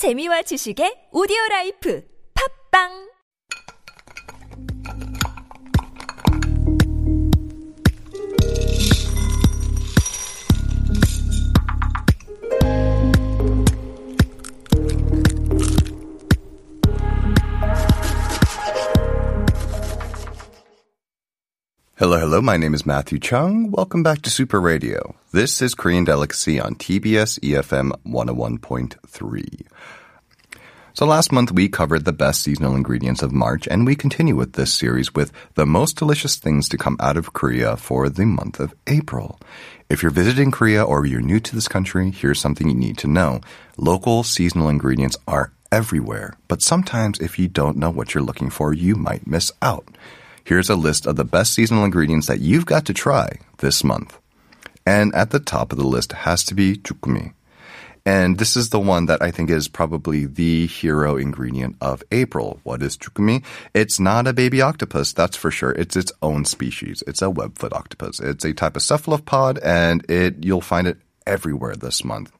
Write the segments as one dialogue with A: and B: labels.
A: 재미와 지식의 오디오 라이프. 팝빵
B: Hello, hello. My name is Matthew Chung. Welcome back to Super Radio. This is Korean Delicacy on TBS EFM 101.3. So last month we covered the best seasonal ingredients of March and we continue with this series with the most delicious things to come out of Korea for the month of April. If you're visiting Korea or you're new to this country, here's something you need to know. Local seasonal ingredients are everywhere, but sometimes if you don't know what you're looking for, you might miss out. Here's a list of the best seasonal ingredients that you've got to try this month. And at the top of the list has to be jukumi. And this is the one that I think is probably the hero ingredient of April. What is chukumi? It's not a baby octopus, that's for sure. It's its own species. It's a webfoot octopus. It's a type of cephalopod and it you'll find it everywhere this month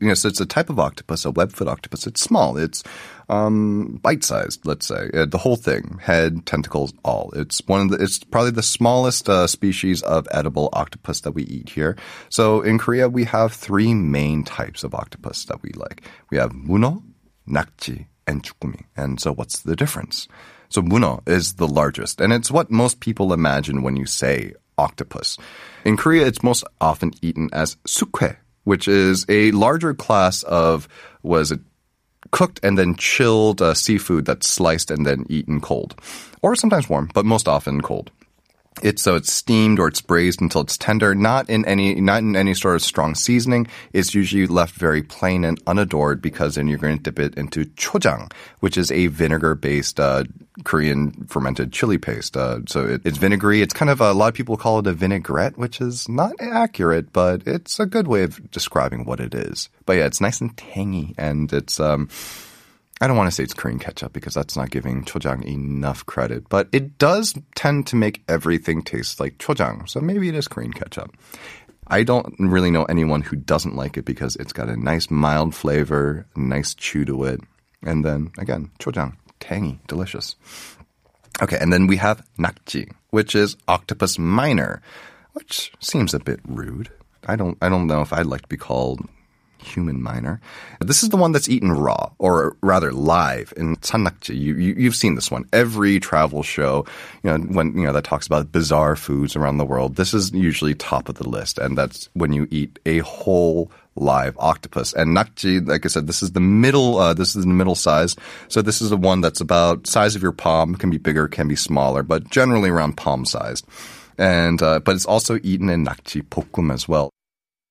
B: you know, so it's a type of octopus, a web-foot octopus. It's small. It's um, bite-sized, let's say. Uh, the whole thing, head, tentacles, all. It's one of the, it's probably the smallest uh, species of edible octopus that we eat here. So in Korea, we have three main types of octopus that we like. We have muno, nakji, and chukumi. And so what's the difference? So muno is the largest, and it's what most people imagine when you say octopus. In Korea, it's most often eaten as sukhae which is a larger class of was it cooked and then chilled uh, seafood that's sliced and then eaten cold, or sometimes warm, but most often cold. It's so it's steamed or it's braised until it's tender, not in any not in any sort of strong seasoning. It's usually left very plain and unadored because then you're going to dip it into chojang, which is a vinegar-based uh, Korean fermented chili paste. Uh, so it, it's vinegary. It's kind of a, a lot of people call it a vinaigrette, which is not accurate, but it's a good way of describing what it is. But yeah, it's nice and tangy, and it's um, I don't want to say it's Korean ketchup because that's not giving chojang enough credit, but it does tend to make everything taste like chojang. So maybe it is Korean ketchup. I don't really know anyone who doesn't like it because it's got a nice mild flavor, nice chew to it. And then again, chojang, tangy, delicious. Okay, and then we have nakji, which is octopus minor, which seems a bit rude. I don't I don't know if I'd like to be called human minor. This is the one that's eaten raw, or rather live in Sannakji. You, you, have seen this one. Every travel show, you know, when, you know, that talks about bizarre foods around the world, this is usually top of the list. And that's when you eat a whole live octopus. And nakji, like I said, this is the middle, uh, this is the middle size. So this is the one that's about size of your palm, can be bigger, can be smaller, but generally around palm sized. And, uh, but it's also eaten in nakji pokum as well.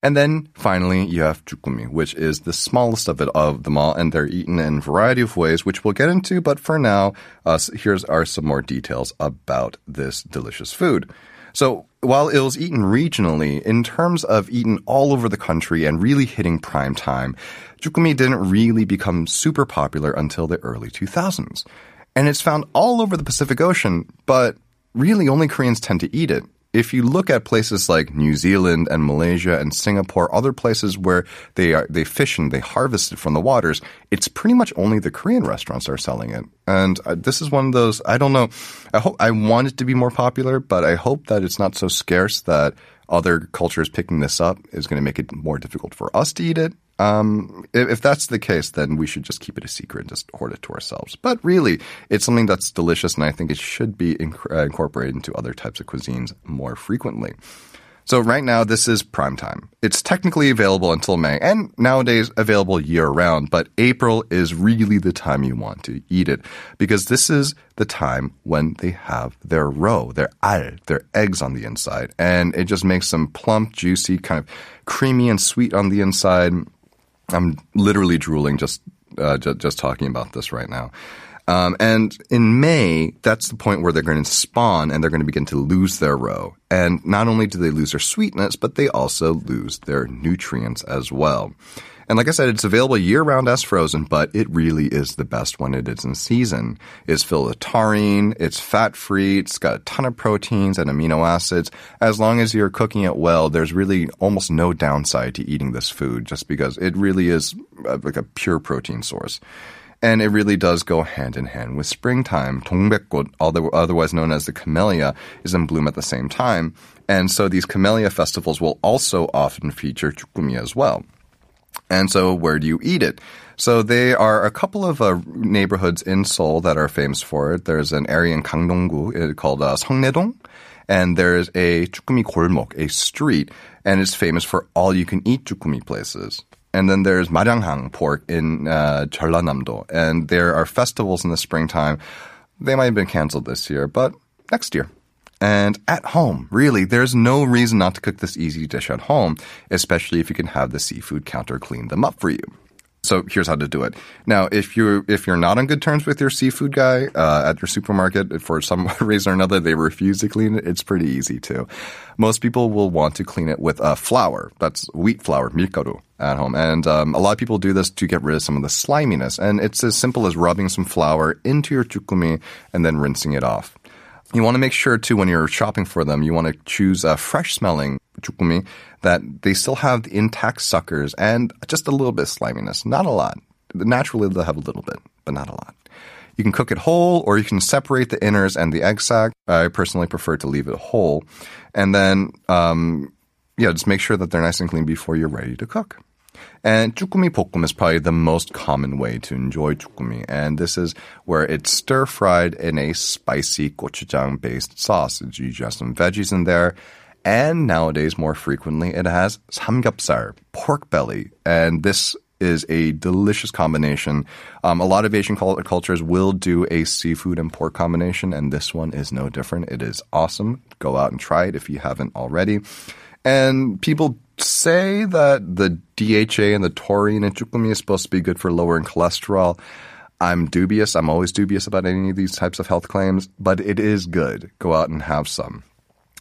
B: And then finally, you have jukumi, which is the smallest of it of them all, and they're eaten in a variety of ways, which we'll get into. But for now, uh, here's are some more details about this delicious food. So while it was eaten regionally, in terms of eaten all over the country and really hitting prime time, jukumi didn't really become super popular until the early 2000s. And it's found all over the Pacific Ocean, but really only Koreans tend to eat it if you look at places like New Zealand and Malaysia and Singapore, other places where they are they fish and they harvest it from the waters, it's pretty much only the Korean restaurants are selling it. And uh, this is one of those I don't know. I hope I want it to be more popular, but I hope that it's not so scarce that other cultures picking this up is going to make it more difficult for us to eat it um, if, that's the case, then we should just keep it a secret and just hoard it to ourselves. But really, it's something that's delicious, and I think it should be inc- uh, incorporated into other types of cuisines more frequently. So right now, this is prime time. It's technically available until May, and nowadays available year round. But April is really the time you want to eat it because this is the time when they have their roe, their al, their eggs on the inside, and it just makes them plump, juicy, kind of creamy and sweet on the inside I'm literally drooling just uh, j- just talking about this right now. Um, and in May, that's the point where they're going to spawn and they're going to begin to lose their roe. And not only do they lose their sweetness, but they also lose their nutrients as well. And like I said, it's available year round as frozen, but it really is the best when it is in season. It's filled with taurine, it's fat free, it's got a ton of proteins and amino acids. As long as you're cooking it well, there's really almost no downside to eating this food just because it really is uh, like a pure protein source. And it really does go hand in hand with springtime. although otherwise known as the camellia, is in bloom at the same time. And so these camellia festivals will also often feature chukumi as well. And so where do you eat it? So there are a couple of uh, neighborhoods in Seoul that are famous for it. There's an area in Gangdong-gu uh, called uh, and there's a chukumi 골목, a street, and it's famous for all you can eat chukumi places. And then there's Maryanghang pork in uh, and there are festivals in the springtime. They might have been canceled this year, but next year. And at home, really, there's no reason not to cook this easy dish at home, especially if you can have the seafood counter clean them up for you. So here's how to do it. Now, if you're if you're not on good terms with your seafood guy uh, at your supermarket for some reason or another, they refuse to clean it. It's pretty easy too. Most people will want to clean it with uh, flour. That's wheat flour, milgaru, at home, and um, a lot of people do this to get rid of some of the sliminess. And it's as simple as rubbing some flour into your chukumi and then rinsing it off. You want to make sure too when you're shopping for them, you want to choose a fresh smelling chukumi that they still have the intact suckers and just a little bit of sliminess. Not a lot. Naturally, they'll have a little bit, but not a lot. You can cook it whole or you can separate the inners and the egg sac. I personally prefer to leave it whole. And then, um, yeah, just make sure that they're nice and clean before you're ready to cook. And chukumi bokum is probably the most common way to enjoy chukumi. And this is where it's stir fried in a spicy gochujang based sauce. You have some veggies in there. And nowadays, more frequently, it has samgyeopsal, pork belly. And this is a delicious combination. Um, a lot of Asian cultures will do a seafood and pork combination, and this one is no different. It is awesome. Go out and try it if you haven't already. And people say that the DHA and the taurine in chukumi is supposed to be good for lowering cholesterol. I'm dubious. I'm always dubious about any of these types of health claims, but it is good. Go out and have some.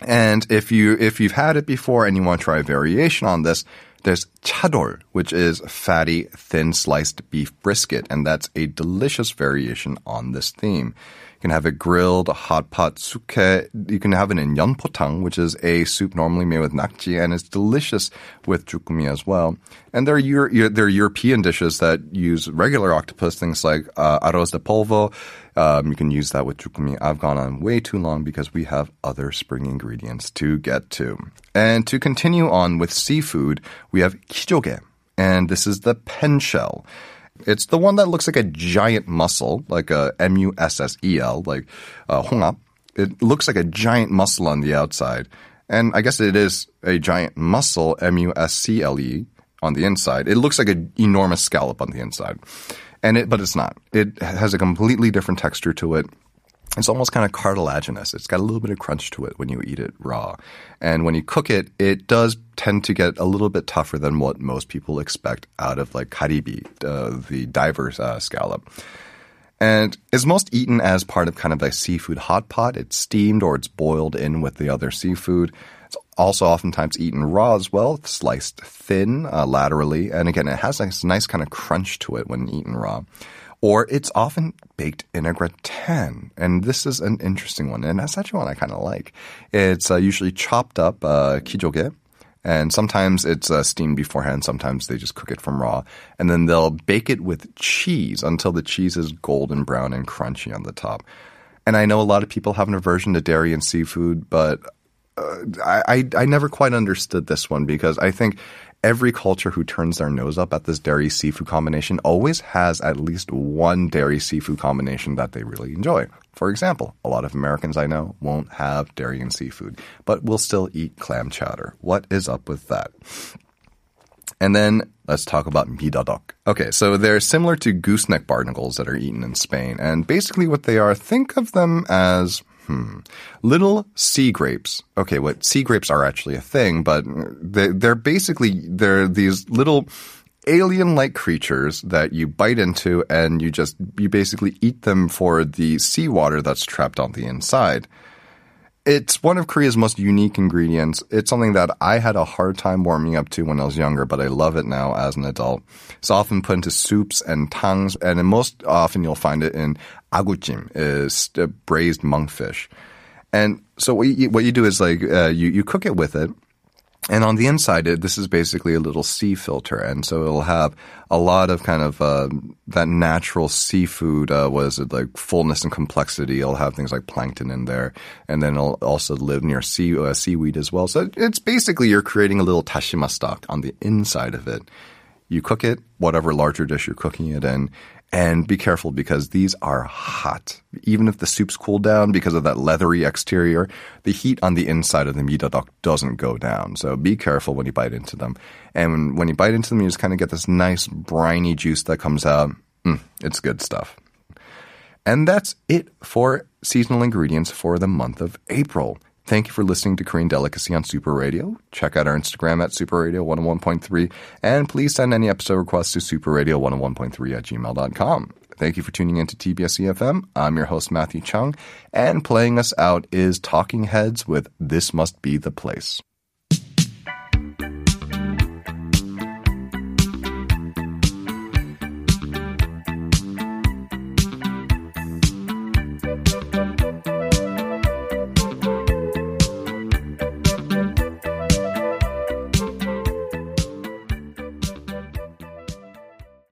B: And if you if you've had it before and you want to try a variation on this, there's chadol, which is fatty, thin sliced beef brisket, and that's a delicious variation on this theme. You can have it grilled, a hot pot suke. You can have it in yeonpotang, which is a soup normally made with nakji, and it's delicious with chukumi as well. And there are, Euro- there are European dishes that use regular octopus, things like uh, arroz de polvo. Um, you can use that with chukumi. I've gone on way too long because we have other spring ingredients to get to. And to continue on with seafood, we have kijogae, and this is the pen shell. It's the one that looks like a giant mussel, like a M U S S E L, like uh, 홍합. It looks like a giant mussel on the outside. And I guess it is a giant mussel, M U S C L E, on the inside. It looks like an enormous scallop on the inside. And it, but it's not. It has a completely different texture to it. It's almost kind of cartilaginous. It's got a little bit of crunch to it when you eat it raw. And when you cook it, it does tend to get a little bit tougher than what most people expect out of like karibi, uh, the diver's uh, scallop. And is most eaten as part of kind of a seafood hot pot. It's steamed or it's boiled in with the other seafood. It's also oftentimes eaten raw as well, sliced thin uh, laterally. And again, it has a nice kind of crunch to it when eaten raw or it's often baked in a gratin. And this is an interesting one, and that's actually one I kind of like. It's uh, usually chopped up uh, and sometimes it's uh, steamed beforehand. Sometimes they just cook it from raw, and then they'll bake it with cheese until the cheese is golden brown and crunchy on the top. And I know a lot of people have an aversion to dairy and seafood, but uh, I, I, never quite understood this one because I think every culture who turns their nose up at this dairy seafood combination always has at least one dairy seafood combination that they really enjoy. For example, a lot of Americans I know won't have dairy and seafood, but will still eat clam chowder. What is up with that? And then let's talk about midadok. Okay, so they're similar to gooseneck barnacles that are eaten in Spain. And basically what they are, think of them as Hmm. Little sea grapes. Okay, what sea grapes are actually a thing, but they, they're basically they're these little alien-like creatures that you bite into and you just you basically eat them for the seawater that's trapped on the inside. it's one of Korea's most unique ingredients. It's something that I had a hard time warming up to when I was younger, but I love it now as an adult. It's often put into soups and tongues, and most often you'll find it in agujjim, is braised monkfish. And so what you, what you do is like uh, you you cook it with it, and on the inside, it, this is basically a little sea filter, and so it'll have a lot of kind of uh, that natural seafood. Uh, was it like fullness and complexity? It'll have things like plankton in there, and then it'll also live near sea uh, seaweed as well. So it's basically you're creating a little dashima stock on the inside of it. You cook it, whatever larger dish you're cooking it in, and be careful because these are hot. Even if the soup's cooled down because of that leathery exterior, the heat on the inside of the midodeok doesn't go down. So be careful when you bite into them. And when you bite into them, you just kind of get this nice briny juice that comes out. Mm, it's good stuff. And that's it for seasonal ingredients for the month of April. Thank you for listening to Korean Delicacy on Super Radio. Check out our Instagram at Super Radio 101.3 and please send any episode requests to superradio101.3 at gmail.com. Thank you for tuning in to TBS EFM. I'm your host, Matthew Chung, and playing us out is Talking Heads with This Must Be the Place.